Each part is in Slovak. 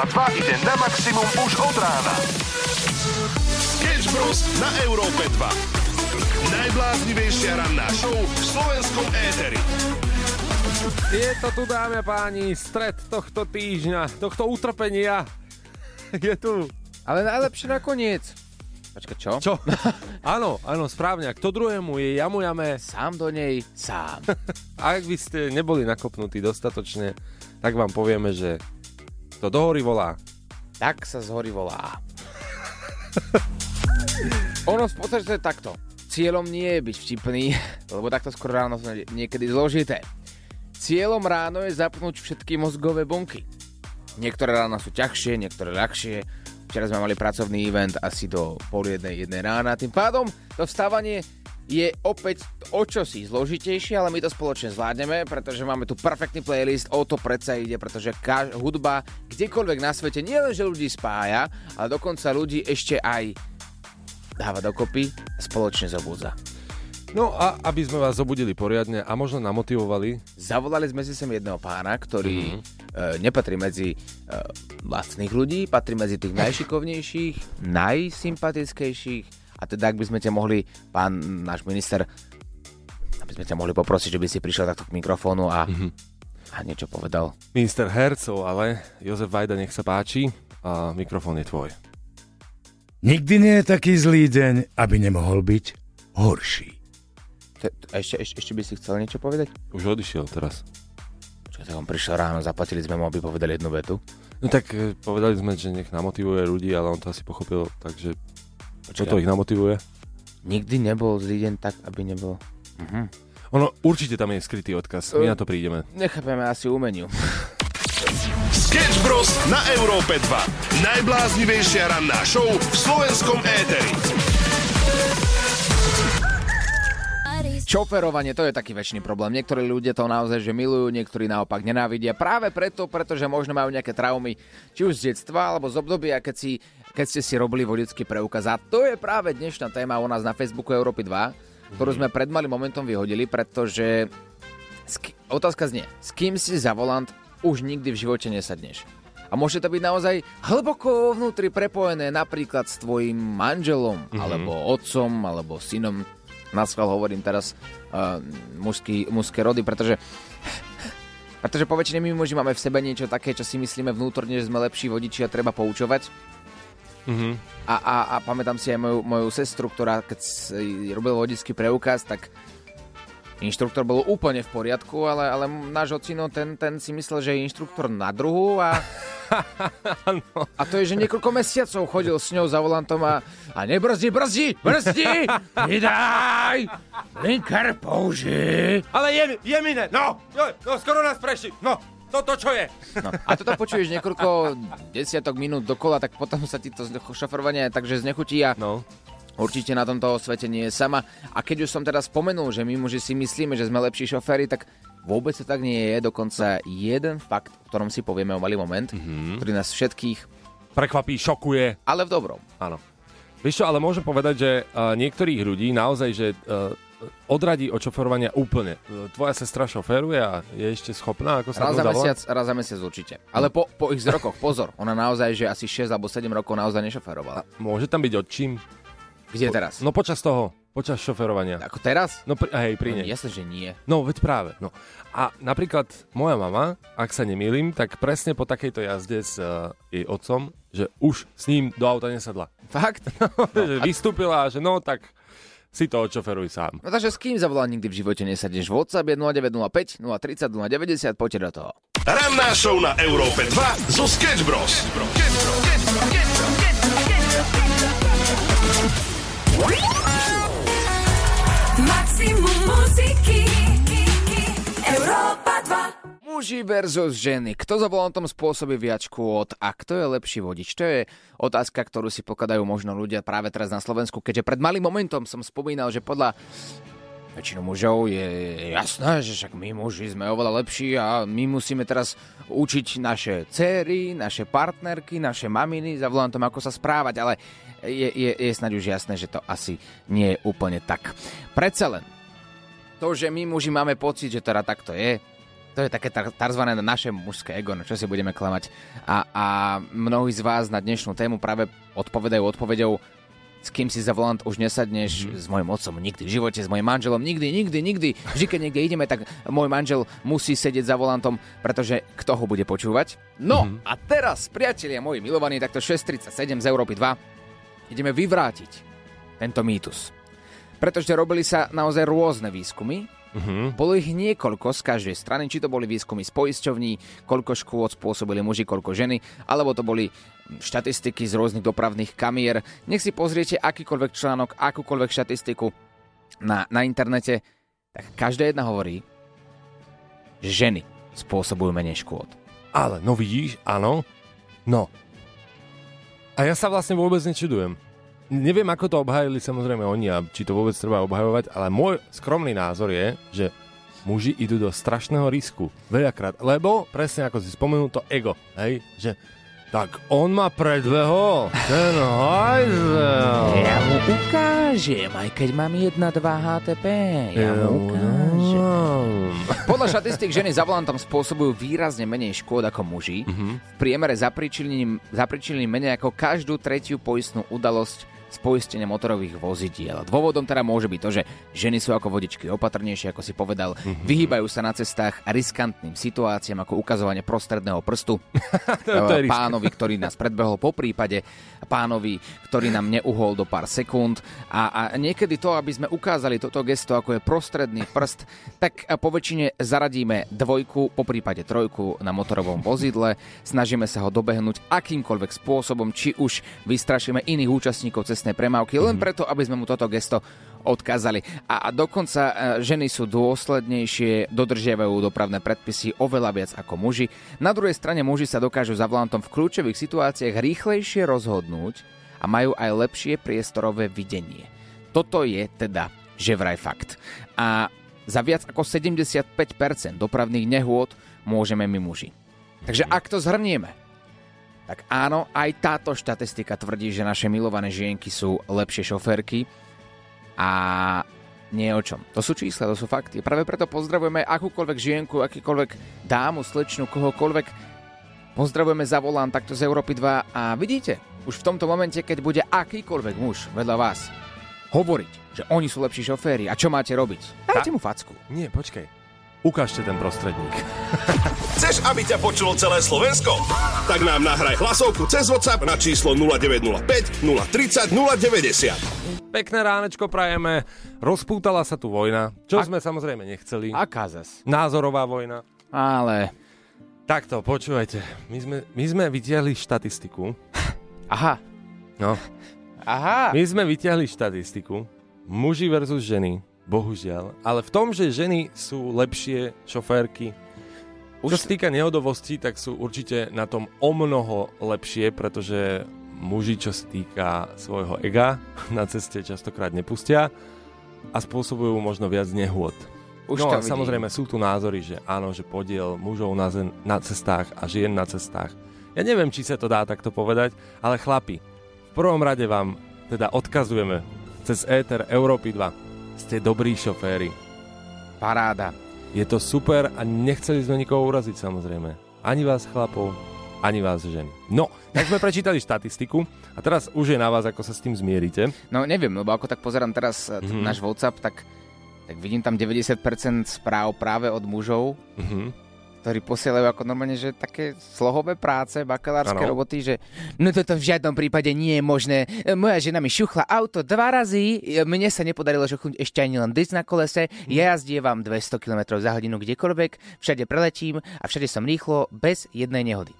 Európa 2 ide na maximum už od rána. Sketch Bros. na Európe 2. Najbláznivejšia ranná show v slovenskom éteri. Je to tu, dámy a páni, stred tohto týždňa, tohto utrpenia. Je tu. Ale najlepšie nakoniec. Počkaj, čo? Čo? áno, áno, správne. A kto druhému je jamujame. Sám do nej, sám. A ak by ste neboli nakopnutí dostatočne, tak vám povieme, že to do hory volá. Tak sa z hory volá. ono v podstate to je takto. Cieľom nie je byť vtipný, lebo takto skoro ráno sú niekedy zložité. Cieľom ráno je zapnúť všetky mozgové bunky. Niektoré rána sú ťažšie, niektoré ľahšie. Včera sme mali pracovný event asi do pol jednej, jednej rána. Tým pádom to vstávanie je opäť o čosi zložitejšie, ale my to spoločne zvládneme, pretože máme tu perfektný playlist, o to predsa ide, pretože kaž- hudba kdekoľvek na svete nielen, že ľudí spája, ale dokonca ľudí ešte aj dáva dokopy spoločne zobúdza. No a aby sme vás zobudili poriadne a možno namotivovali. Zavolali sme si sem jedného pána, ktorý mm-hmm. e, nepatrí medzi e, lacných ľudí, patrí medzi tých najšikovnejších, najsympatickejších a teda ak by sme ťa mohli, pán náš minister, aby sme ťa mohli poprosiť, že by si prišiel takto k mikrofónu a, mm-hmm. a niečo povedal. Minister Hercov, ale Jozef Vajda, nech sa páči a mikrofón je tvoj. Nikdy nie je taký zlý deň, aby nemohol byť horší. Ešte, ešte, ešte by si chcel niečo povedať? Už odišiel teraz. Čo, tak on prišiel ráno, zaplatili sme mu, aby povedal jednu vetu? No tak e, povedali sme, že nech namotivuje ľudí, ale on to asi pochopil, takže čo to ich namotivuje? Nikdy nebol zlý deň tak, aby nebol... Uh-huh. Ono, určite tam je skrytý odkaz, my uh, na to prídeme. Nechápeme asi umeniu. Sketch Bros. na Európe 2. Najbláznivejšia ranná show v slovenskom éteri. Šoferovanie, to je taký väčší problém. Niektorí ľudia to naozaj že milujú, niektorí naopak nenávidia. Práve preto, pretože možno majú nejaké traumy, či už z detstva, alebo z obdobia, keď, si, keď ste si robili vodický preukaz. A to je práve dnešná téma u nás na Facebooku Európy 2, ktorú sme pred malým momentom vyhodili, pretože sk- otázka znie, s kým si za volant už nikdy v živote nesadneš? A môže to byť naozaj hlboko vnútri prepojené napríklad s tvojim manželom, mm-hmm. alebo otcom, alebo synom na schvál hovorím teraz uh, mužský, mužské rody, pretože pretože po väčšine my muži máme v sebe niečo také, čo si myslíme vnútorne, že sme lepší vodiči a treba poučovať. Mm-hmm. A, a, a pamätám si aj moju, moju sestru, ktorá keď robil vodický preukaz, tak Inštruktor bol úplne v poriadku, ale, ale náš ocino, ten, ten si myslel, že je inštruktor na druhu a... a to je, že niekoľko mesiacov chodil s ňou za volantom a, a nebrzdi, brzdi, brzdi, vydaj, linker použi. Ale je, je mine, no, no, skoro nás prešli, no, toto čo je? No, a toto počuješ niekoľko desiatok minút dokola, tak potom sa ti to šoferovanie takže znechutí a no. Určite na tomto svete nie je sama. A keď už som teda spomenul, že my muži si myslíme, že sme lepší šoféry, tak vôbec to tak nie je. Dokonca jeden fakt, o ktorom si povieme o malý moment, mm-hmm. ktorý nás všetkých prekvapí, šokuje. Ale v dobrom. Áno. Vieš čo, ale môžem povedať, že uh, niektorých ľudí naozaj, že uh, odradí od šoferovania úplne. Tvoja sestra šoféruje a je ešte schopná? Ako sa raz za mesiac, raz za mesiac určite. Ale po, po ich rokoch, pozor, ona naozaj, že asi 6 alebo 7 rokov naozaj nešoferovala. A môže tam byť odčím? Kde po, teraz? No počas toho, počas šoferovania. Ako teraz? No pri, hej, pri no, nej. Jasne, že nie. No veď práve. No. A napríklad moja mama, ak sa nemýlim, tak presne po takejto jazde s uh, jej otcom, že už s ním do auta nesadla. Fakt? No, že vystúpila, že no tak si to odšoferuj sám. No takže s kým zavolá nikdy v živote nesadneš? WhatsApp je 0905 030 090, poďte do toho. Ranná show na Európe 2 zo. Sketch Bros. Maximum muziky Muži versus ženy. Kto za volantom spôsobí viac škôd a kto je lepší vodič? To je otázka, ktorú si pokladajú možno ľudia práve teraz na Slovensku, keďže pred malým momentom som spomínal, že podľa väčšinu mužov je jasné, že však my muži sme oveľa lepší a my musíme teraz učiť naše céry, naše partnerky, naše maminy za volantom, ako sa správať, ale je, je, je snáď už jasné, že to asi nie je úplne tak. Predsa len, to, že my muži máme pocit, že teda takto je, to je také tarzvané naše mužské ego, no čo si budeme klamať. A, a mnohí z vás na dnešnú tému práve odpovedajú odpovedou s kým si za volant už nesadneš, mm-hmm. s mojim otcom nikdy v živote, s mojim manželom nikdy, nikdy, nikdy. Vždy, keď niekde ideme, tak môj manžel musí sedieť za volantom, pretože kto ho bude počúvať? No mm-hmm. a teraz, priatelia moji milovaní, takto 637 z Európy 2, ideme vyvrátiť tento mýtus. Pretože robili sa naozaj rôzne výskumy, Uh-huh. Bolo ich niekoľko z každej strany, či to boli výskumy z poisťovní, koľko škôd spôsobili muži, koľko ženy, alebo to boli štatistiky z rôznych dopravných kamier. Nech si pozriete akýkoľvek článok, akúkoľvek štatistiku na, na internete, tak každá jedna hovorí, že ženy spôsobujú menej škôd. Ale, no vidíš, áno, no. A ja sa vlastne vôbec nečudujem neviem, ako to obhajili samozrejme oni a či to vôbec treba obhajovať, ale môj skromný názor je, že muži idú do strašného risku. Veľakrát. Lebo, presne ako si spomenul, to ego. Hej? Že tak on ma predvehol, ten hajzel. Ja mu ukážem, aj keď mám 1-2 HTP. Ja, mu ukážem. Podľa štatistik ženy za volantom spôsobujú výrazne menej škôd ako muži. Mm-hmm. V priemere zapričinili menej ako každú tretiu poistnú udalosť z poistenia motorových vozidiel. Dôvodom teda môže byť to, že ženy sú ako vodičky opatrnejšie, ako si povedal, mm-hmm. vyhýbajú sa na cestách riskantným situáciám ako ukazovanie prostredného prstu. To, to je pánovi, ktorý nás predbehol po prípade, pánovi, ktorý nám neuhol do pár sekúnd. A, a niekedy to, aby sme ukázali toto gesto, ako je prostredný prst, tak po väčšine zaradíme dvojku, po prípade trojku na motorovom vozidle, snažíme sa ho dobehnúť akýmkoľvek spôsobom, či už vystrašíme iných účastníkov cez cestnej premávky, len mhm. preto, aby sme mu toto gesto odkázali. A, a dokonca e, ženy sú dôslednejšie, dodržiavajú dopravné predpisy oveľa viac ako muži. Na druhej strane muži sa dokážu za volantom v kľúčových situáciách rýchlejšie rozhodnúť a majú aj lepšie priestorové videnie. Toto je teda že vraj fakt. A za viac ako 75% dopravných nehôd môžeme my muži. Takže ak to zhrnieme, tak áno, aj táto štatistika tvrdí, že naše milované žienky sú lepšie šoférky a nie o čom. To sú čísla, to sú fakty. Práve preto pozdravujeme akúkoľvek žienku, akýkoľvek dámu, slečnu, kohokoľvek. Pozdravujeme za volán takto z Európy 2 a vidíte, už v tomto momente, keď bude akýkoľvek muž vedľa vás hovoriť, že oni sú lepší šoféry a čo máte robiť, dajte mu facku. Nie, počkaj. Ukážte ten prostredník. Chceš, aby ťa počulo celé Slovensko? Tak nám nahraj hlasovku cez WhatsApp na číslo 0905 030 090. Pekné ránečko prajeme. Rozpútala sa tu vojna, čo A... sme samozrejme nechceli. Aká zas? Názorová vojna. Ale... Takto, počúvajte. My sme, my sme vytiahli štatistiku. Aha. No. Aha. My sme vytiahli štatistiku. Muži versus ženy Bohužiaľ. Ale v tom, že ženy sú lepšie šoférky, už... Čo sa týka nehodovosti, tak sú určite na tom o mnoho lepšie, pretože muži, čo sa týka svojho ega, na ceste častokrát nepustia a spôsobujú možno viac nehôd. Už no a samozrejme sú tu názory, že áno, že podiel mužov na, zen, na cestách a žien na cestách. Ja neviem, či sa to dá takto povedať, ale chlapi, v prvom rade vám teda odkazujeme cez éter Európy 2 ste dobrí šoféry. Paráda. Je to super a nechceli sme nikoho uraziť samozrejme. Ani vás chlapov, ani vás ženy. No, tak sme prečítali štatistiku a teraz už je na vás, ako sa s tým zmierite. No neviem, lebo ako tak pozerám teraz mm-hmm. náš WhatsApp, tak, tak vidím tam 90% správ práve od mužov. Mm-hmm ktorí posielajú ako normálne, že také slohové práce, bakalárske ano. roboty, že no toto v žiadnom prípade nie je možné. Moja žena mi šuchla auto dva razy, mne sa nepodarilo šuchnúť ešte ani len disk na kolese, hm. ja jazdievam 200 km za hodinu kdekoľvek, všade preletím a všade som rýchlo, bez jednej nehody.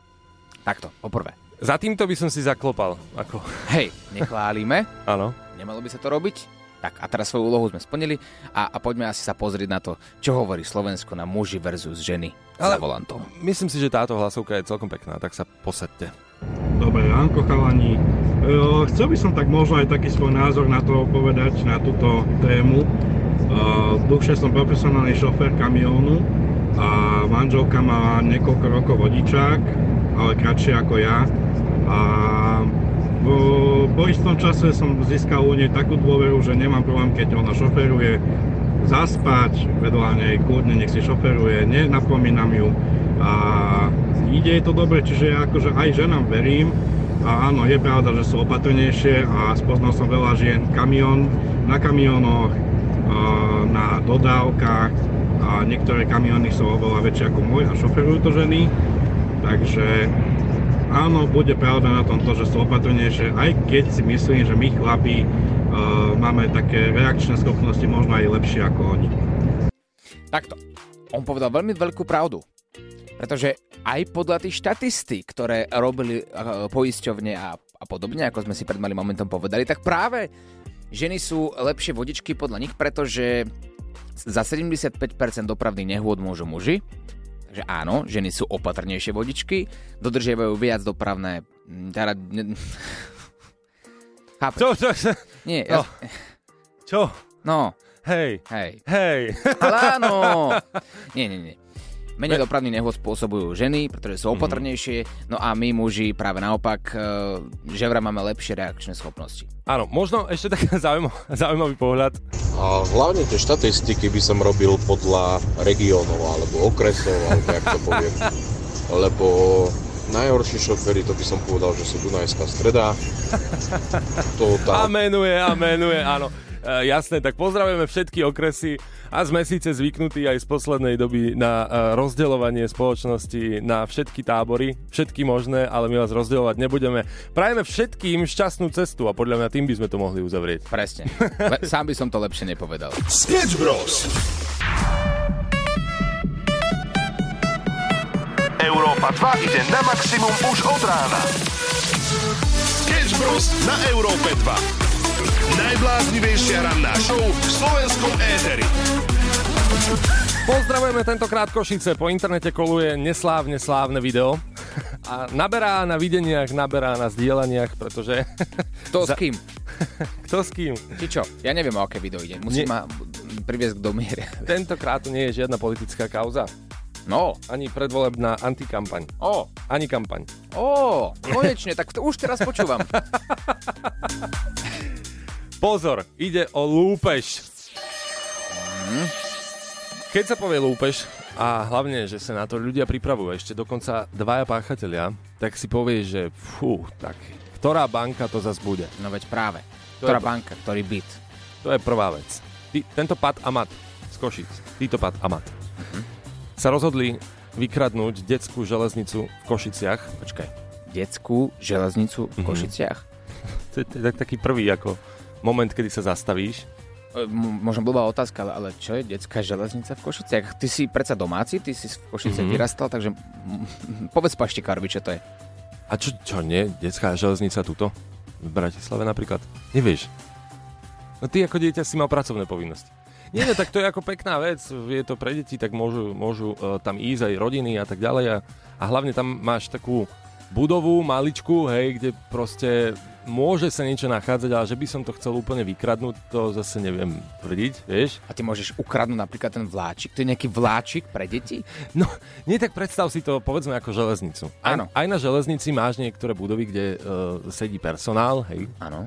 Takto, poprvé. Za týmto by som si zaklopal. Ako... Hej, nechválime. Áno. Nemalo by sa to robiť? Tak a teraz svoju úlohu sme splnili a, a poďme asi sa pozrieť na to, čo hovorí Slovensko na muži versus ženy Ale za volantom. Myslím si, že táto hlasovka je celkom pekná, tak sa posedte. Dobré ránko, chalani. E, chcel by som tak možno aj taký svoj názor na to povedať, na túto tému. E, dlhšie som profesionálny šofér kamiónu a manželka má niekoľko rokov vodičák, ale kratšie ako ja. A po, po istom čase som získal u nej takú dôveru, že nemám problém, keď ona šoferuje, zaspať, vedľa nej kľudne nech si šoferuje, nenapomínam ju. A ide jej to dobre, čiže ja akože aj ženám verím. A áno, je pravda, že sú opatrnejšie a spoznal som veľa žien. Kamión, na kamionoch, na dodávkach. A niektoré kamiony sú oveľa väčšie ako môj a šoferujú to ženy, takže áno, bude pravda na tom to, že sú opatrnejšie, aj keď si myslím, že my chlapi uh, máme také reakčné schopnosti možno aj lepšie ako oni. Takto. On povedal veľmi veľkú pravdu. Pretože aj podľa tých štatistík, ktoré robili uh, poisťovne a, a podobne, ako sme si pred malým momentom povedali, tak práve ženy sú lepšie vodičky podľa nich, pretože za 75% dopravných nehôd môžu muži, Takže áno, ženy sú opatrnejšie vodičky, dodržiavajú viac dopravné... Teda, Chápeš? Čo, čo, čo? Nie, ja... No. Čo? No, Hej, hej. hej. Ale áno! Nie, nie, nie. Menej dopravný nehôd spôsobujú ženy, pretože sú opatrnejšie, no a my muži práve naopak, e, že vraj máme lepšie reakčné schopnosti. Áno, možno ešte taký zaujímavý, zaujímavý pohľad. A hlavne tie štatistiky by som robil podľa regiónov alebo okresov, alebo jak to poviem. Lebo najhorší šoféry, to by som povedal, že sú Dunajská streda. To A tá, menuje, a menuje, áno. E, jasné, tak pozdravujeme všetky okresy a sme síce zvyknutí aj z poslednej doby na e, rozdeľovanie spoločnosti na všetky tábory, všetky možné, ale my vás rozdeľovať nebudeme. Prajeme všetkým šťastnú cestu a podľa mňa tým by sme to mohli uzavrieť. Presne. Le- sám by som to lepšie nepovedal. Sketch Bros. Európa 2 ide na maximum už od rána. Sketch Bros. na Európe 2. Najbláznivejšia ranná show v slovenskom éteri. Pozdravujeme tentokrát Košice. Po internete koluje neslávne slávne video. A naberá na videniach, naberá na zdieľaniach, pretože... Kto s kým? Kto s kým? Či čo? Ja neviem, o aké video ide. Musí Nie. ma priviesť k domíre. Tentokrát tu nie je žiadna politická kauza. No. Ani predvolebná antikampaň. Ó, Ani kampaň. ó, konečne, tak to už teraz počúvam. Pozor, ide o lúpež. Keď sa povie lúpež, a hlavne, že sa na to ľudia pripravujú, ešte dokonca dvaja páchatelia, tak si povie, že fú, tak ktorá banka to zas bude? No veď práve. To Ktorá je- banka, ktorý byt. To je prvá vec. Ty, tento pad Amat z Košic, týto pad Amat, sa rozhodli vykradnúť detskú železnicu v Košiciach. Počkaj. Detskú železnicu v Mhm. Košiciach? To je tak- taký prvý ako moment, kedy sa zastavíš. E, Možno blbá otázka, ale, čo je detská železnica v Košiciach? Ty si predsa domáci, ty si v Košiciach Mhm. vyrastal, takže povedz paštikárovi, čo to je. A čo, čo nie? Detská železnica tuto? V Bratislave napríklad? Nevieš? No ty ako dieťa si mal pracovné povinnosti. Nie, no, tak to je ako pekná vec, je to pre deti, tak môžu, môžu uh, tam ísť aj rodiny a tak ďalej a, a hlavne tam máš takú budovu, maličku, hej, kde proste môže sa niečo nachádzať, ale že by som to chcel úplne vykradnúť, to zase neviem tvrdiť, vieš. A ty môžeš ukradnúť napríklad ten vláčik? To je nejaký vláčik pre deti? No, nie tak predstav si to, povedzme, ako železnicu. Aj, Áno. aj na železnici máš niektoré budovy, kde uh, sedí personál, hej, Áno.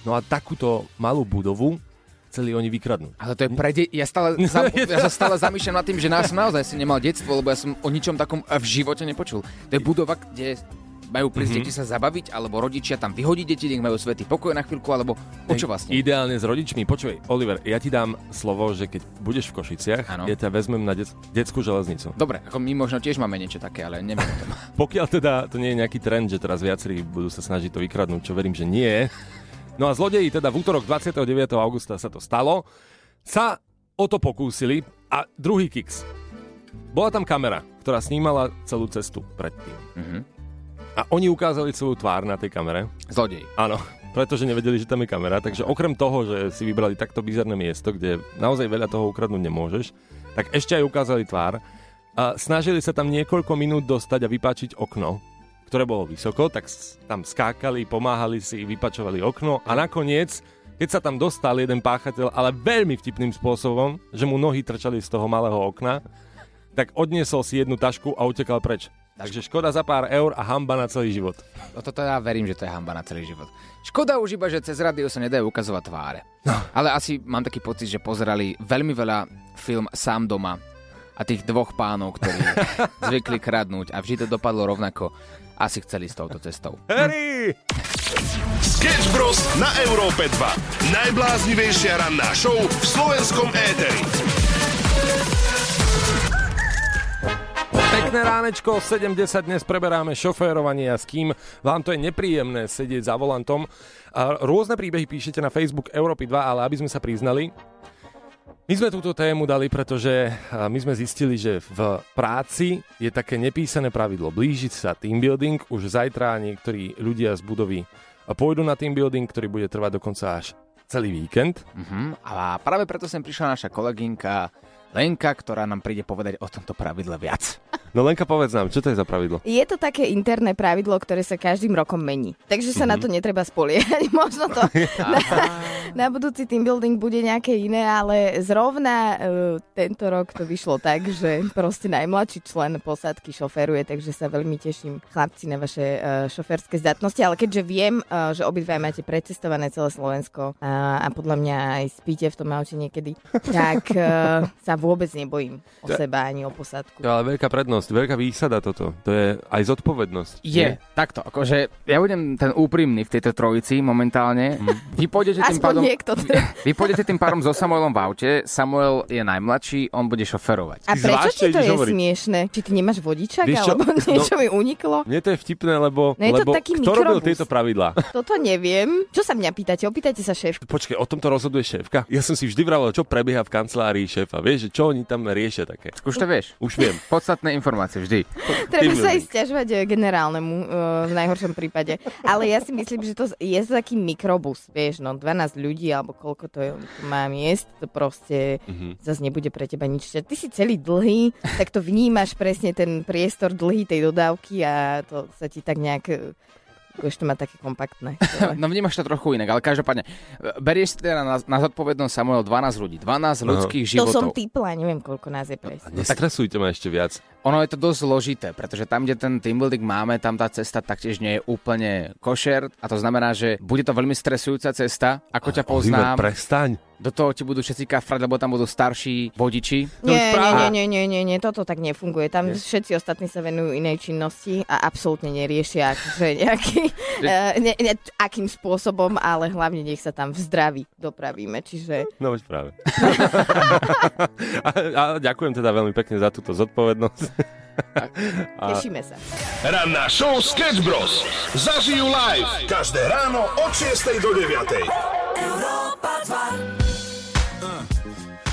No a takúto malú budovu chceli oni vykradnúť. Ale to je pre deti. Ja, stále, za, ja sa stále zamýšľam nad tým, že nás naozaj si nemal detstvo, lebo ja som o ničom takom v živote nepočul. To je budova, kde majú prísť mm-hmm. deti sa zabaviť, alebo rodičia tam vyhodiť deti, nech majú svetý pokoj na chvíľku, alebo o čo vlastne? Ideálne s rodičmi. Počuj, Oliver, ja ti dám slovo, že keď budeš v Košiciach, Áno. ja ťa vezmem na det- detskú železnicu. Dobre, ako my možno tiež máme niečo také, ale neviem. Pokiaľ teda to nie je nejaký trend, že teraz viacerí budú sa snažiť to vykradnúť, čo verím, že nie. No a zlodeji teda v útorok 29. augusta sa to stalo, sa o to pokúsili a druhý kiks. Bola tam kamera, ktorá snímala celú cestu predtým. Mhm. A oni ukázali svoju tvár na tej kamere. Zlodej. Áno, pretože nevedeli, že tam je kamera, takže okrem toho, že si vybrali takto bizarné miesto, kde naozaj veľa toho ukradnúť nemôžeš, tak ešte aj ukázali tvár a snažili sa tam niekoľko minút dostať a vypáčiť okno, ktoré bolo vysoko, tak tam skákali, pomáhali si, vypačovali okno a nakoniec, keď sa tam dostal jeden páchateľ, ale veľmi vtipným spôsobom, že mu nohy trčali z toho malého okna, tak odniesol si jednu tašku a utekal preč. Takže škoda za pár eur a hamba na celý život. No toto ja verím, že to je hamba na celý život. Škoda už iba, že cez rádio sa nedajú ukazovať tváre. No. Ale asi mám taký pocit, že pozerali veľmi veľa film Sám doma a tých dvoch pánov, ktorí zvykli kradnúť a vždy to dopadlo rovnako. Asi chceli s touto cestou. Harry! Sketch Bros. na Európe 2. Najbláznivejšia ranná show v slovenskom éteri. Pekné ránečko, 70 dnes preberáme šoférovanie a s kým vám to je nepríjemné sedieť za volantom. A rôzne príbehy píšete na Facebook Európy 2, ale aby sme sa priznali, my sme túto tému dali, pretože my sme zistili, že v práci je také nepísané pravidlo. Blížiť sa team building, už zajtra niektorí ľudia z budovy pôjdu na team building, ktorý bude trvať dokonca až celý víkend. Uh-huh. A práve preto sem prišla naša kolegynka Lenka, ktorá nám príde povedať o tomto pravidle viac. No Lenka, povedz nám, čo to je za pravidlo? Je to také interné pravidlo, ktoré sa každým rokom mení. Takže sa mm-hmm. na to netreba spoliehať. Možno to na, na budúci team building bude nejaké iné, ale zrovna uh, tento rok to vyšlo tak, že proste najmladší člen posádky šoferuje, takže sa veľmi teším chlapci na vaše uh, šoferské zdatnosti. Ale keďže viem, uh, že obidva máte precestované celé Slovensko uh, a podľa mňa aj spíte v tom aute niekedy, tak uh, sa vôbec nebojím o seba ani o posádku. To ale veľká prednosť veľká výsada toto. To je aj zodpovednosť. Je, nie? takto. Akože ja budem ten úprimný v tejto trojici momentálne. Mm. Vy pôjdete tým pádom... niekto. Vy pôjdete tým pádom so Samuelom v aute. Samuel je najmladší, on bude šoferovať. A prečo ti to je hovoriť? smiešne? Či ty nemáš vodičak, Víš alebo niečo no, mi uniklo? Mne to je vtipné, lebo, no je lebo taký kto mikrobus. robil tieto pravidlá? Toto neviem. Čo sa mňa pýtate? Opýtajte sa šéf. Počkej, o tomto rozhoduje šéfka. Ja som si vždy vravel, čo prebieha v kancelárii šéfa. Vieš, čo oni tam riešia také. Už to vieš. Už viem. Podstatné informácie vždy. Treba sa ísť eh, generálnemu uh, v najhoršom prípade. Ale ja si myslím, že to je to taký mikrobus, vieš, no 12 ľudí, alebo koľko to, je, to má miest, to proste mm-hmm. zase nebude pre teba nič. Ty si celý dlhý, tak to vnímaš presne ten priestor dlhý tej dodávky a to sa ti tak nejak eh, budeš to mať také kompaktné. no vnímaš to trochu inak, ale každopádne, berieš si teda na, na zodpovednosť Samuel 12 ľudí, 12 ľudských uh-huh. životov. To som typla, neviem koľko nás je presne. Nestresujte ma ešte viac. Ono je to dosť zložité, pretože tam, kde ten team building máme, tam tá cesta taktiež nie je úplne košer a to znamená, že bude to veľmi stresujúca cesta. Ako ťa poznám... Oliver, prestaň do toho ti budú všetci kafrať, lebo tam budú starší vodiči. Nie, nie, nie, nie, nie, nie, toto tak nefunguje. Tam nie. všetci ostatní sa venujú inej činnosti a absolútne neriešia akože nejaký, uh, ne, ne, akým spôsobom, ale hlavne nech sa tam v zdraví dopravíme. Čiže... No veď práve. a, a ďakujem teda veľmi pekne za túto zodpovednosť. A... Tešíme sa. Ranná show Sketch Bros. Zažijú live každé ráno od 6 do 9. Európa 2.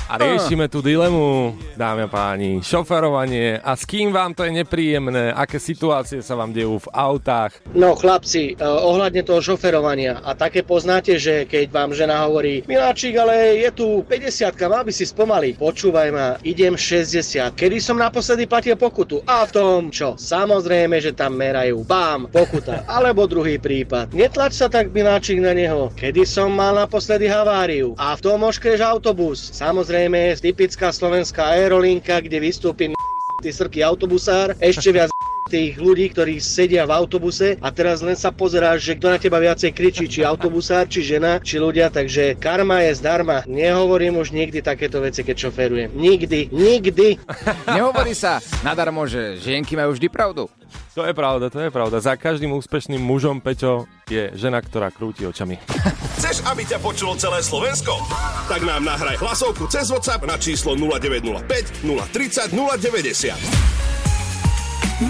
A riešime tú dilemu, dámy a páni. Šoferovanie a s kým vám to je nepríjemné, aké situácie sa vám dejú v autách. No chlapci, eh, ohľadne toho šoferovania a také poznáte, že keď vám žena hovorí Miláčik, ale je tu 50, mal by si spomaliť. Počúvaj ma, idem 60. Kedy som naposledy platil pokutu? A v tom čo? Samozrejme, že tam merajú. Bám, pokuta. Alebo druhý prípad. Netlač sa tak, Miláčik, na neho. Kedy som mal naposledy haváriu? A v tom oškreš autobus. Samozrejme, samozrejme typická slovenská aerolinka, kde vystúpi ty srký autobusár, ešte viac tých ľudí, ktorí sedia v autobuse a teraz len sa pozeráš, že kto na teba viacej kričí, či autobusár, či žena, či ľudia, takže karma je zdarma. Nehovorím už nikdy takéto veci, keď šoferujem. Nikdy, nikdy. Nehovorí sa nadarmo, že žienky majú vždy pravdu. To je pravda, to je pravda. Za každým úspešným mužom, Peťo, je žena, ktorá krúti očami. Chceš, aby ťa počulo celé Slovensko? Tak nám nahraj hlasovku cez WhatsApp na číslo 0905 030 090. Je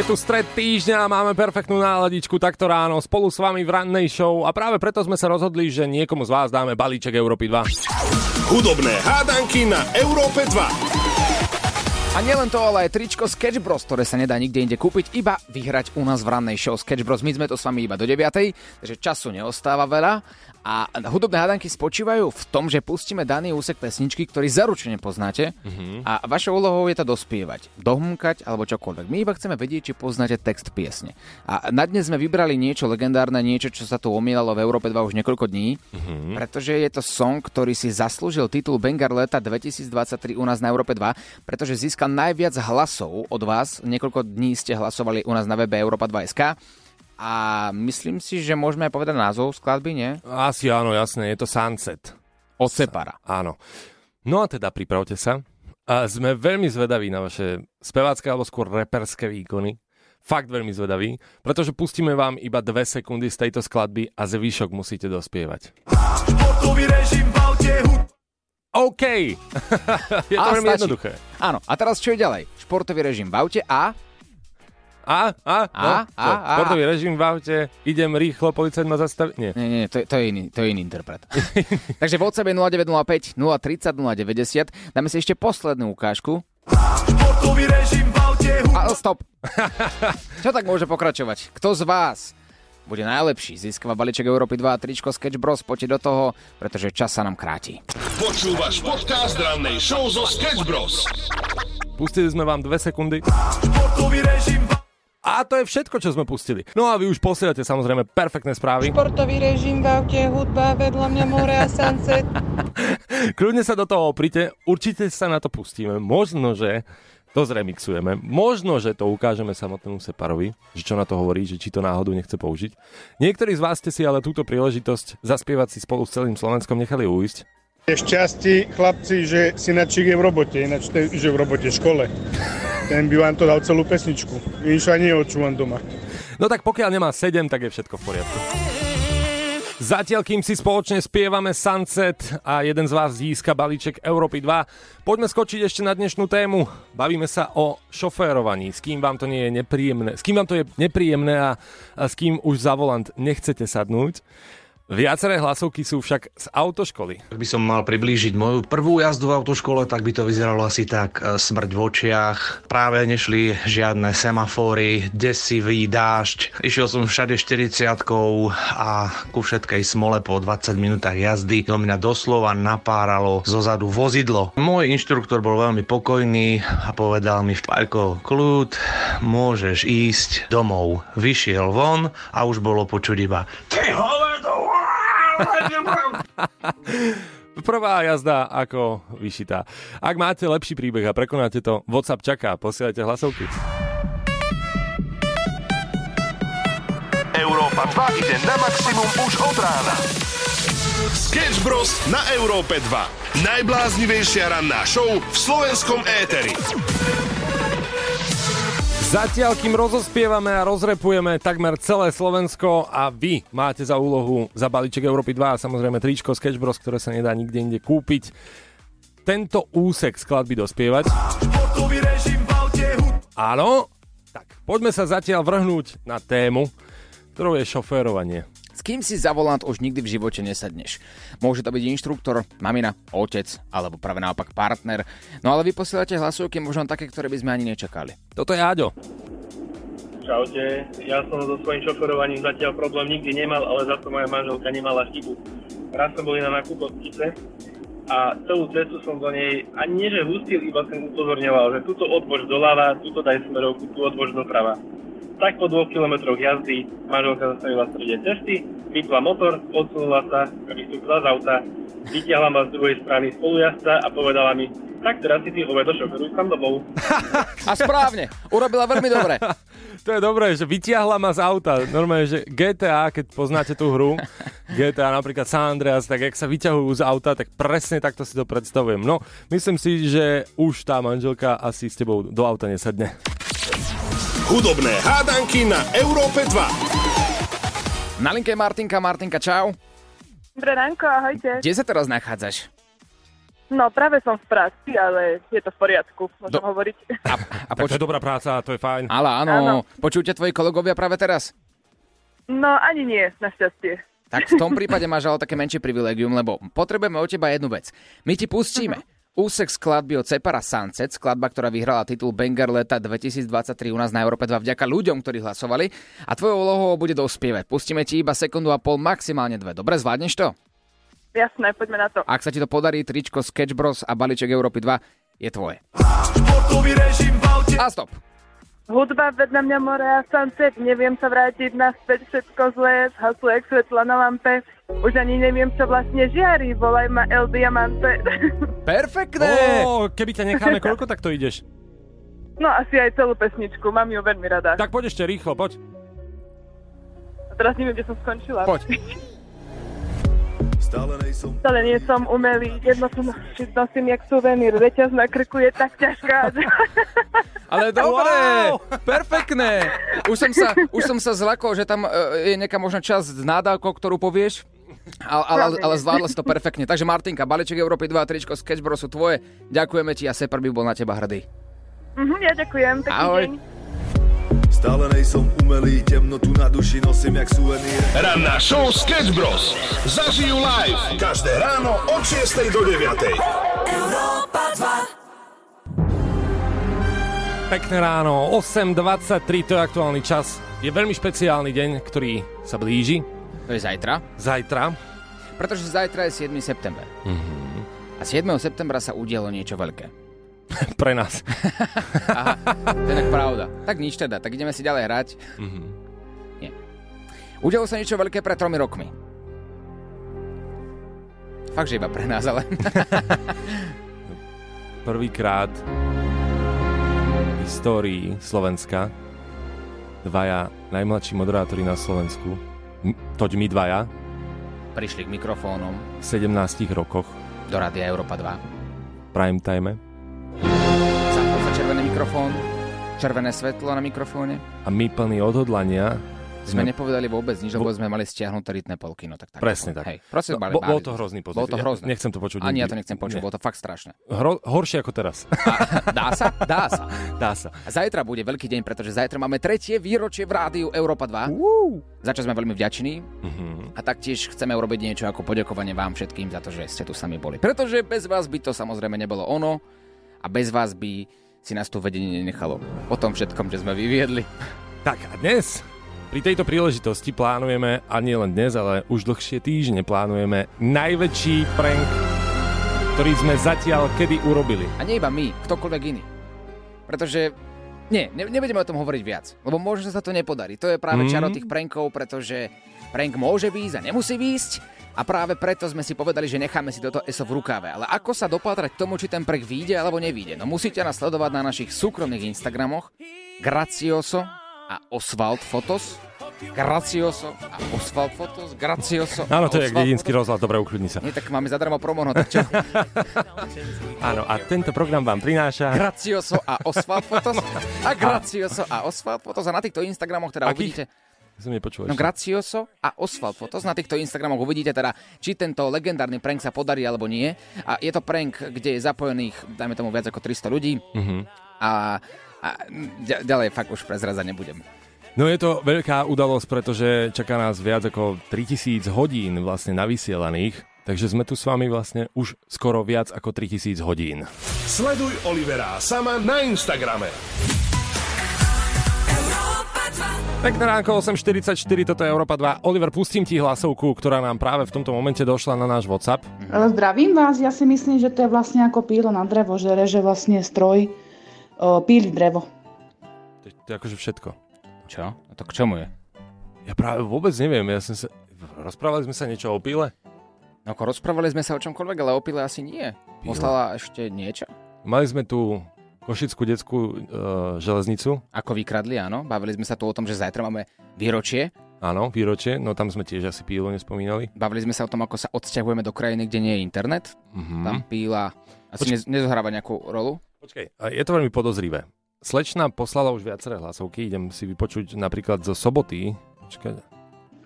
tu stred týždňa máme perfektnú náladičku takto ráno spolu s vami v rannej show a práve preto sme sa rozhodli, že niekomu z vás dáme balíček Európy 2. Hudobné hádanky na Európe 2. A nielen to, ale aj tričko Sketch Bros, ktoré sa nedá nikde inde kúpiť, iba vyhrať u nás v rannej show Sketch Bros. My sme to s vami iba do 9, takže času neostáva veľa. A hudobné hádanky spočívajú v tom, že pustíme daný úsek pesničky, ktorý zaručene poznáte mm-hmm. a vašou úlohou je to dospievať, dohmkať alebo čokoľvek. My iba chceme vedieť, či poznáte text piesne. A na dnes sme vybrali niečo legendárne, niečo, čo sa tu omielalo v Európe 2 už niekoľko dní, mm-hmm. pretože je to song, ktorý si zaslúžil titul Bengar leta 2023 u nás na Európe 2, pretože získal najviac hlasov od vás. Niekoľko dní ste hlasovali u nás na webe Európa 2.sk a myslím si, že môžeme aj povedať názov skladby, nie? Asi áno, jasné, je to Sunset. Od Separa. Áno. No a teda pripravte sa. A sme veľmi zvedaví na vaše spevácké alebo skôr reperské výkony. Fakt veľmi zvedaví, pretože pustíme vám iba dve sekundy z tejto skladby a zvyšok musíte dospievať. OK. je to A veľmi stačí. jednoduché. Áno, a teraz čo je ďalej? Športový režim v aute a... A, a, A, no, a, čo? a. Športový režim v aute, idem rýchlo, policajt ma zastaví. Nie. Nie, nie, to, je- to, je iný, to je iný interpret. Takže v WhatsApp je 0905 030 090. Dáme si ešte poslednú ukážku. A stop. Čo tak môže pokračovať? Kto z vás bude najlepší? Získava balíček Európy 2 a tričko Sketch Bros. Poďte do toho, pretože čas sa nám kráti. Počúvaš podcast rannej show zo Sketch Bros. Pustili sme vám dve sekundy. A to je všetko, čo sme pustili. No a vy už posielate samozrejme perfektné správy. Športový režim v aute, hudba, vedľa mňa more a sunset. Kľudne sa do toho oprite, určite sa na to pustíme. Možno, že to zremixujeme. Možno, že to ukážeme samotnému Separovi, že čo na to hovorí, že či to náhodou nechce použiť. Niektorí z vás ste si ale túto príležitosť zaspievať si spolu s celým Slovenskom nechali uísť. Je šťastí, chlapci, že synačík je v robote, ináč ten, že v robote, v škole. Ten by vám to dal celú pesničku. Inšu ani neočúvam doma. No tak pokiaľ nemá 7, tak je všetko v poriadku. Zatiaľ, kým si spoločne spievame Sunset a jeden z vás získa balíček Európy 2, poďme skočiť ešte na dnešnú tému. Bavíme sa o šoférovaní, s kým vám to nie je nepríjemné, s kým vám to je nepríjemné a, a s kým už za volant nechcete sadnúť. Viaceré hlasovky sú však z autoškoly. Ak by som mal priblížiť moju prvú jazdu v autoškole, tak by to vyzeralo asi tak. e, Smrť v očiach, práve nešli žiadne semafóry, desivý dážď. Išiel som všade 40 a ku všetkej smole po 20 minútach jazdy do mňa doslova napáralo zozadu vozidlo. Môj inštruktor bol veľmi pokojný a povedal mi, Paľko, kľud, môžeš ísť domov. Vyšiel von a už bolo počuť iba Ty hovedo! Prvá jazda ako vyšitá. Ak máte lepší príbeh a prekonáte to, WhatsApp čaká, posielajte hlasovky. Európa 2 ide na maximum už od rána. Sketch Bros. na Európe 2. Najbláznivejšia ranná show v slovenskom éteri. Zatiaľ, kým rozospievame a rozrepujeme takmer celé Slovensko a vy máte za úlohu za balíček Európy 2 a samozrejme tričko Sketch Bros, ktoré sa nedá nikde inde kúpiť, tento úsek skladby dospievať. Áno, tak poďme sa zatiaľ vrhnúť na tému, ktorou je šoférovanie. Kým si za volant už nikdy v živote nesadneš. Môže to byť inštruktor, mamina, otec, alebo práve naopak partner. No ale vy posielate hlasovky možno také, ktoré by sme ani nečakali. Toto je Aďo. Čaute, ja som so svojím šoferovaním zatiaľ problém nikdy nemal, ale za to moja manželka nemala chybu. Raz sme boli na nákup v Kice a celú cestu som do nej ani nie že hustil, iba som upozorňoval, že túto odboč doľava, túto daj smerovku, tu odboč doprava. Tak po dvoch kilometroch jazdy manželka zastavila v strede cesty, vypla motor, odsunula sa, vystúpila z auta, vytiahla ma z druhej strany spolujazca a povedala mi, tak teraz si ty hovedo šoferuj tam domov. A správne, urobila veľmi dobre. To je dobré, že vytiahla ma z auta. Normálne, že GTA, keď poznáte tú hru, GTA napríklad San Andreas, tak jak sa vyťahujú z auta, tak presne takto si to predstavujem. No, myslím si, že už tá manželka asi s tebou do auta nesadne. Hudobné hádanky na Európe 2. Na linke je Martinka. Martinka, čau. Dobré ránko, ahojte. Kde sa teraz nachádzaš? No, práve som v práci, ale je to v poriadku, môžem Do- hovoriť. A Tak to je dobrá práca, to je fajn. Ale áno, Áno. počujú ťa tvoji kolegovia práve teraz? No, ani nie, našťastie. Tak v tom prípade máš ale také menšie privilegium, lebo potrebujeme od teba jednu vec. My ti pustíme Úsek skladby od Cepara Sunset, skladba, ktorá vyhrala titul Banger leta 2023 u nás na Európe 2 vďaka ľuďom, ktorí hlasovali. A tvojou úlohou bude dospievať. Pustíme ti iba sekundu a pol, maximálne dve. Dobre, zvládneš to? Jasné, poďme na to. Ak sa ti to podarí, tričko Sketch Bros a balíček Európy 2 je tvoje. A stop. Hudba vedľa mňa more a sunset, neviem sa vrátiť naspäť, všetko zlé, zhaslo jak svetla na lampe. Už ani neviem, čo vlastne žiari, volaj ma El Diamante. Perfektné! Ó, keby ťa necháme, koľko tak to ideš? No asi aj celú pesničku, mám ju veľmi rada. Tak poď ešte rýchlo, poď. A teraz neviem, kde som skončila. Poď. Stále nejsom... Stále nie som umelý, jedno som nosím jak suvenír, reťaz na krku je tak ťažká. Ale dobre, wow. perfektné. Už som sa, už som sa zlakol, že tam uh, je nejaká možno časť s nádavkou, ktorú povieš. Ale, ale, ale zvládla si to perfektne. Takže Martinka, balíček Európy 2 a tričko Sketchbro sú tvoje. Ďakujeme ti a Separ by bol na teba hrdý. Mhm, ja ďakujem, pekný Ahoj. deň. Stále nejsom umelý, temnotu na duši nosím jak suvenír. Ranná show Sketch Bros. Zažijú live každé ráno od 6 do 9. Európa 2. Pekné ráno, 8.23, to je aktuálny čas. Je veľmi špeciálny deň, ktorý sa blíži. To je zajtra. Zajtra. Pretože zajtra je 7. september. Mhm. A 7. septembra sa udialo niečo veľké. Pre nás. Aha, to je tak pravda. Tak nič teda, tak ideme si ďalej hrať. Mhm. Nie. Udialo sa niečo veľké pred tromi rokmi. Fakt, že iba pre nás, ale... Prvýkrát v histórii Slovenska dvaja najmladší moderátori na Slovensku, toť my dvaja, Prišli k mikrofónom v 17 rokoch do Rádia Európa 2. prime time červený mikrofón, červené svetlo na mikrofóne. a my plní odhodlania Sme nepovedali vôbec nič, lebo sme mali stiahnuté rytné polky. No tak, tak Presne tak. Hej, prosím, No, mali, bo- mali- bol to hrozný pocit. Bolo to Ja hrozné. nechcem to počuť Ani ja to nechcem počuť, Nie. bolo to fakt strašné. Hro, horšie ako teraz. Dá sa? Dá sa. Dá sa. A zajtra bude veľký deň, pretože zajtra máme tretie výročie v rádiu Európa 2. Uh. Za čo sme veľmi vďační. Mhm. A taktiež chceme urobiť niečo ako poďakovanie vám všetkým za to, že ste tu sami boli. Pretože bez vás by to samozrejme nebolo ono a bez vás by si nás tu vedenie nenechalo. O tom všetkom, že sme vyviedli. Tak a dnes pri tejto príležitosti plánujeme, a nie len dnes, ale už dlhšie týždne plánujeme najväčší prank, ktorý sme zatiaľ kedy urobili. A nie iba my, ktokoľvek iný. Pretože nie, ne, nebudeme o tom hovoriť viac, lebo možno sa to nepodarí. To je práve Mm. čaro tých prankov, pretože prank môže výjsť a nemusí výjsť. A práve preto sme si povedali, že necháme si toto ESO v rukáve. Ale ako sa dopatrať tomu, či ten prank vyjde alebo nevyjde? No musíte nás sledovať na našich súkromných Instagramoch Gracioso a Oswald Fotos. Gracioso a Oswald Fotos. Gracioso Áno, to je dedinský rozhľad, dobre, ukľudni sa. Nie, tak máme zadarmo promo, no tak čo? Áno, a tento program vám prináša... Gracioso a Oswald Fotos. A Gracioso a Oswald Fotos. A na týchto Instagramoch teda Akých? uvidíte... Som nepočul No. Gracioso a Oswald Fotos. Na týchto Instagramoch uvidíte teda, či tento legendárny prank sa podarí alebo nie. A je to prank, kde je zapojených, dajme tomu viac ako 300 ľudí. Mhm. A, a ďa- ďalej fakt už prezrazať nebudem. No je to veľká udalosť, pretože čaká nás viac ako 3000 hodín vlastne navysielaných, takže sme tu s vami vlastne už skoro viac ako 3000 hodín. Sleduj Olivera Sama na Instagrame. Pekné ránko, 8.44, toto je Európa 2. Oliver, pustím ti hlasovku, ktorá nám práve v tomto momente došla na náš WhatsApp. Zdravím vás, ja si myslím, že to je vlastne ako pílo na drevo, že reže vlastne stroj o, píli drevo. To je, to je akože všetko. Čo? A to k čomu je? Ja práve vôbec neviem, ja som sa... Rozprávali sme sa niečo o píle? No ako rozprávali sme sa o čomkoľvek, ale o pile asi nie. Poslala ešte niečo? Mali sme tu Košickú detskú uh, železnicu. Ako vykradli, áno. Bavili sme sa tu o tom, že zajtra máme výročie. Áno, výročie, no tam sme tiež asi pílu nespomínali. Bavili sme sa o tom, ako sa odsťahujeme do krajiny, kde nie je internet. Mhm. Tam píla asi Počkej. nez- nezohráva nejakú rolu. Počkej, je to veľmi podozrivé. Slečna poslala už viaceré hlasovky, idem si vypočuť napríklad zo soboty. Počkaj,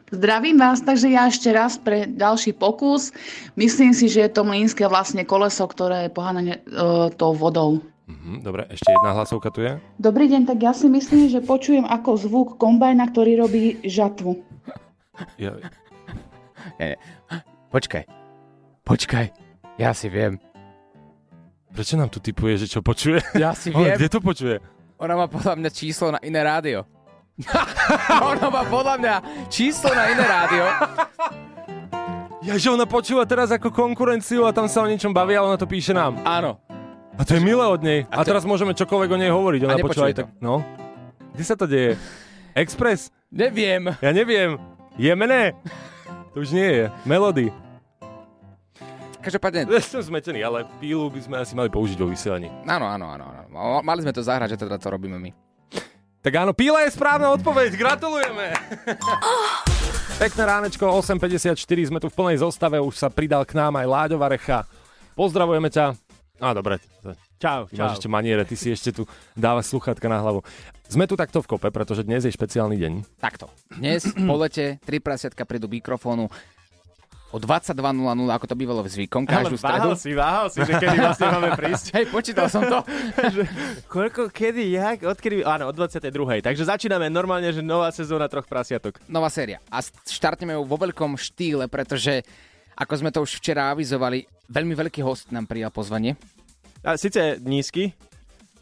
Zdravím vás, takže ja ešte raz pre ďalší pokus. Myslím si, že je to mlínske vlastne koleso, ktoré je pohánané e, tou vodou. Mhm, dobre, ešte jedna hlasovka tu je. Dobrý deň, tak ja si myslím, že počujem ako zvuk kombajna, ktorý robí žatvu. Ja, Nie, nie. Počkaj. Počkaj. Ja si viem. Prečo nám tu typuje, že čo počuje? Ja si Ale viem. Kde to počuje? Ona má podľa mňa číslo na iné rádio. Ona má podľa mňa číslo na iné rádio. Ja, že ona počúva teraz ako konkurenciu a tam sa o niečom baví, ale ona to píše nám. Áno. A to je milé od nej. A, to- teraz môžeme čokoľvek o nej hovoriť. Ona A počúva aj tak. No. Kde sa to deje? Express? Neviem. Ja neviem. Jemené? To už nie je. Melody. Každopádne, Ja som zmetený, ale pílu by sme asi mali použiť vo vysielaní. áno, áno, áno, áno. Mali sme to zahrať, že teda to robíme my. Tak áno, píla je správna odpoveď. Gratulujeme. Pekné ránečko, 8.54, sme tu v plnej zostave, už sa pridal k nám aj Láďo Varecha. Pozdravujeme ťa. Á, dobre. Čau, Ty máš čau. ešte maniere, ty si ešte tu dávaš sluchatka na hlavu. Sme tu takto v kope, pretože dnes je špeciálny deň. Takto. Dnes po lete tri prasiatka prídu mikrofónu o 22.00, ako to bývalo v zvykom, Ale každú stredu. váhal si, váhal si, že kedy vlastne máme prísť. Hej, počítal som to. Koľko, kedy, jak, odkedy? Áno, od 22. Takže začíname normálne, že nová sezóna troch prasiatok. Nová séria. A štartneme ju vo veľkom štýle, pretože ako sme to už včera avizovali, veľmi veľký host nám prijal pozvanie. A síce nízky,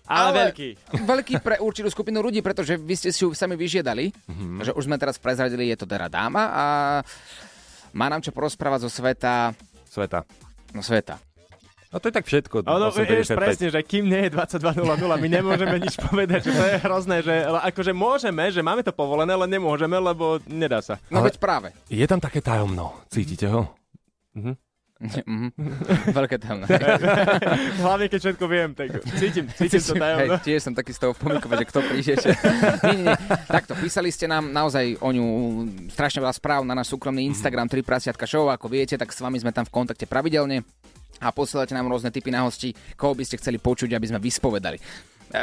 ale, veľký. Veľký pre určitú skupinu ľudí, pretože vy ste si ju sami vyžiadali. Mm-hmm. Že už sme teraz prezradili, je to teda dáma a má nám čo porozprávať zo sveta... Sveta. No sveta. No to je tak všetko. Ono, vieš 8.55. presne, že kým nie je 22.00, my nemôžeme nič povedať, že to je hrozné, že ale akože môžeme, že máme to povolené, ale nemôžeme, lebo nedá sa. No Ale- veď práve. Je tam také tajomno. Cítite ho? Mhm. Mhm. Veľké tam. Hlavne, keď všetko viem, tak cítim, cítim to tajomno. Hej, tiež som taký z toho pomíkové, že kto príde. Že... nie, nie, nie. Takto, písali ste nám naozaj o ňu strašne veľa správ na náš súkromný Instagram 3 prasiatka show. Ako viete, tak s vami sme tam v kontakte pravidelne a posielate nám rôzne typy na hosti, koho by ste chceli počuť, aby sme vyspovedali. E,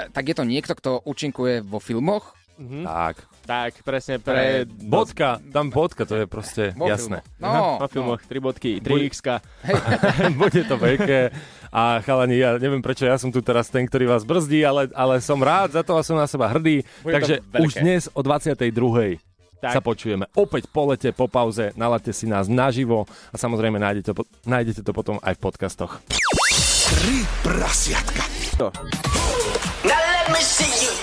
tak je to niekto, kto účinkuje vo filmoch, Mhm. Tak. Tak, presne pre... Bodka, tam bodka, to je proste Vo jasné. filmoch. No, Vo filmoch, tri bodky, 3 x Bude to veľké. A chalani, ja neviem prečo ja som tu teraz ten, ktorý vás brzdí, ale, ale som rád za to a som na seba hrdý. Bude to Takže už dnes o 22. Tak. sa počujeme opäť po lete, po pauze. Nalaďte si nás naživo a samozrejme nájdete, po- nájdete to potom aj v podcastoch. Tri prasiatka. Now let me see you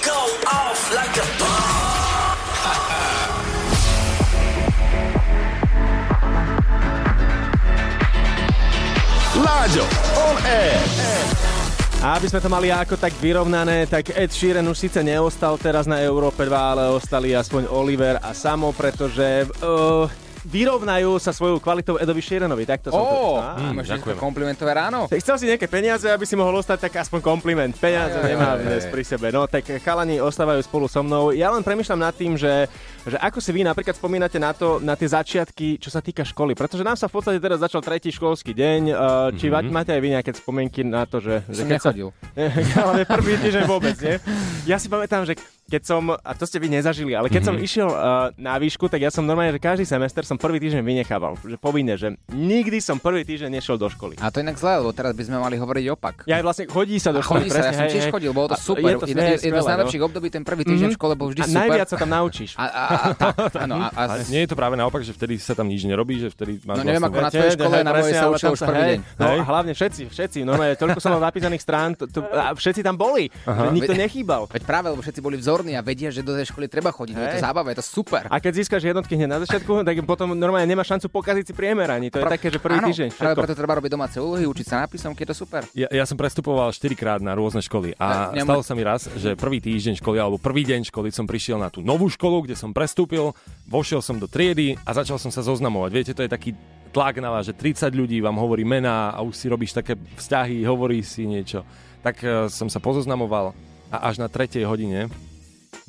A aby sme to mali ako tak vyrovnané, tak Ed Sheeran už síce neostal teraz na Európe 2, ale ostali aspoň Oliver a Samo, pretože uh, vyrovnajú sa svojou kvalitou Edovi Sheeranovi. Takto som Ó, to... Á. máš dneska komplimentové ráno? Chcel si nejaké peniaze, aby si mohol ostať, tak aspoň kompliment. Peniaze Aj, aj, nemám aj, dnes aj. pri sebe. No tak chalani ostávajú spolu so mnou. Ja len premyšľam nad tým, že, že ako si vy napríklad spomínate na to, na tie začiatky, čo sa týka školy. Pretože nám sa v podstate teraz začal tretí školský deň. Uh, či Mhm. máte aj vy nejaké spomienky na to, že... že Som keď sa- nechodil. ale prvý týždeň vôbec, nie? Ja si pamätám, že keď som, a to ste vy nezažili, ale keď mm-hmm. som išiel uh, na výšku, tak ja som normálne, že každý semester som prvý týždeň vynechával, že povinne, že nikdy som prvý týždeň nešiel do školy. A to je inak zle, lebo teraz by sme mali hovoriť opak. Ja aj vlastne chodí sa do A školy. chodí sa, ja som hej, tiež hej. chodil, bolo to A super. Je to jedno, skvelé, jedno z skvelé, najlepších no. období, ten prvý týždeň v Mhm. škole bol vždy a super. najviac sa tam naučíš. A, a, a, tak, áno, a, a, Ale nie je to práve naopak, že vtedy sa tam nič nerobí, že vtedy máš No neviem, vlastnú- ako na tvojej škole, na mojej sa učil už prvý deň. No a hlavne všetci, všetci, normálne, toľko som mal napísaných strán, a všetci tam boli, nikto nechýbal. Veď práve, lebo všetci boli vzorní a vedia, že do tej školy treba chodiť. No je to zábava, je to super. A keď získaš jednotky hneď na začiatku, tak potom normálne nemáš šancu pokaziť si priemer ani. To je Pra- také, že prvý áno, týždeň. Práve Všetko. preto treba robiť domáce úlohy, učiť sa nápisom, keď je to super. Ja, ja som prestupoval 4 krát na rôzne školy a Ne- nemá- stalo sa mi raz, že prvý týždeň školy alebo prvý deň školy som prišiel na tú novú školu, kde som prestúpil, vošiel som do triedy a začal som sa zoznamovať. Viete, to je taký tlak na vás, že 30 ľudí vám hovorí mená a už si robíš také vzťahy, hovorí si niečo. Tak eh, som sa pozoznamoval a až na tretej hodine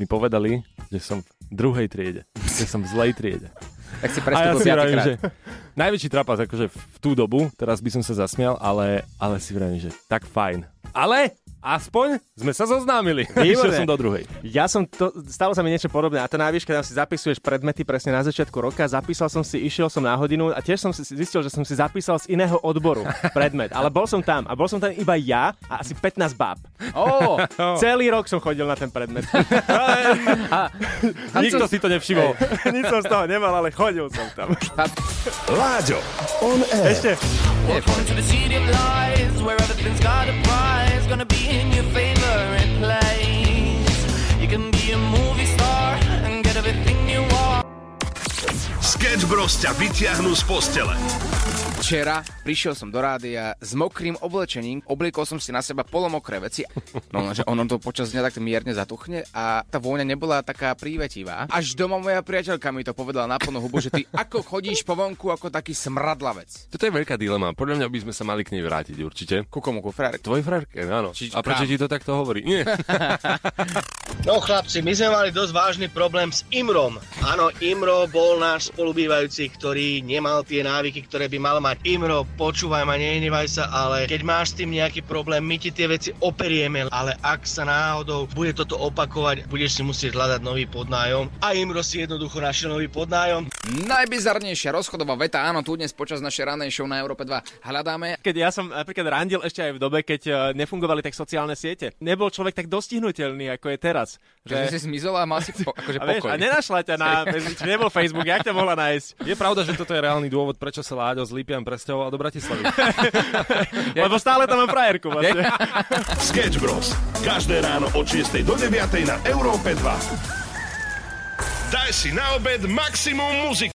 mi povedali, že som v druhej triede, že som v zlej triede. Tak si A ja si vravím, že najväčší trapas akože v tú dobu, teraz by som sa zasmial, ale, ale si vravím, že tak fajn. Ale aspoň sme sa zoznámili. Išiel som do druhej. Ja som to, stalo sa mi niečo podobné a to na výške tam si zapisuješ predmety presne na začiatku roka, zapísal som si, išiel som na hodinu a tiež som si zistil, že som si zapísal z iného odboru predmet, ale bol som tam a bol som tam iba ja a asi 15 báb. Ó, Celý rok som chodil na ten predmet. Nikto si to nevšimol. Nič som z toho nemal, ale chodil som tam. Láďo, on air. Ešte. Welcome Sketch Bros ťa vytiahnu z postele. Včera prišiel som do rádia s mokrým oblečením, obliekol som si na seba polomokré veci. No lenže ono to počas dňa tak mierne zatuchne a tá vôňa nebola taká prívetivá. Až doma moja priateľka mi to povedala na plnú hubu, že ty ako chodíš po vonku ako taký smradlavec. Toto je veľká dilema. Podľa mňa by sme sa mali k nej vrátiť určite. Ku komu? Ku frárke? Tvojej frárke, áno. Či- A prečo ti to takto hovorí? Nie. No chlapci, my sme mali dosť vážny problém s Imrom. Áno, Imro bol náš spolubývajúci, ktorý nemal tie návyky, ktoré by mal mať. Imro, počúvaj ma, nehnevaj sa, ale keď máš s tým nejaký problém, my ti tie veci operieme, ale ak sa náhodou bude toto opakovať, budeš si musieť hľadať nový podnájom. A Imro si jednoducho našiel nový podnájom. Najbizarnejšia rozchodová veta, áno, tu dnes počas našej ranej show na Európe 2 hľadáme. Keď ja som napríklad randil ešte aj v dobe, keď eh, nefungovali tak sociálne siete. Nebol človek tak dostihnutelný, ako je teraz. Že si zmizol a mal si po, akože a, vieš, pokoj. a nenašla ťa na... Nebol Facebook, jak ťa mohla nájsť? Je pravda, že toto je reálny dôvod, prečo sa Láďo z Lipian presťahoval do Bratislavy. Lebo stále tam mám frajerku. Vlastne. Sketch Bros. Každé ráno od 6 do 9 na Európe 2. Daj si na obed maximum muziky.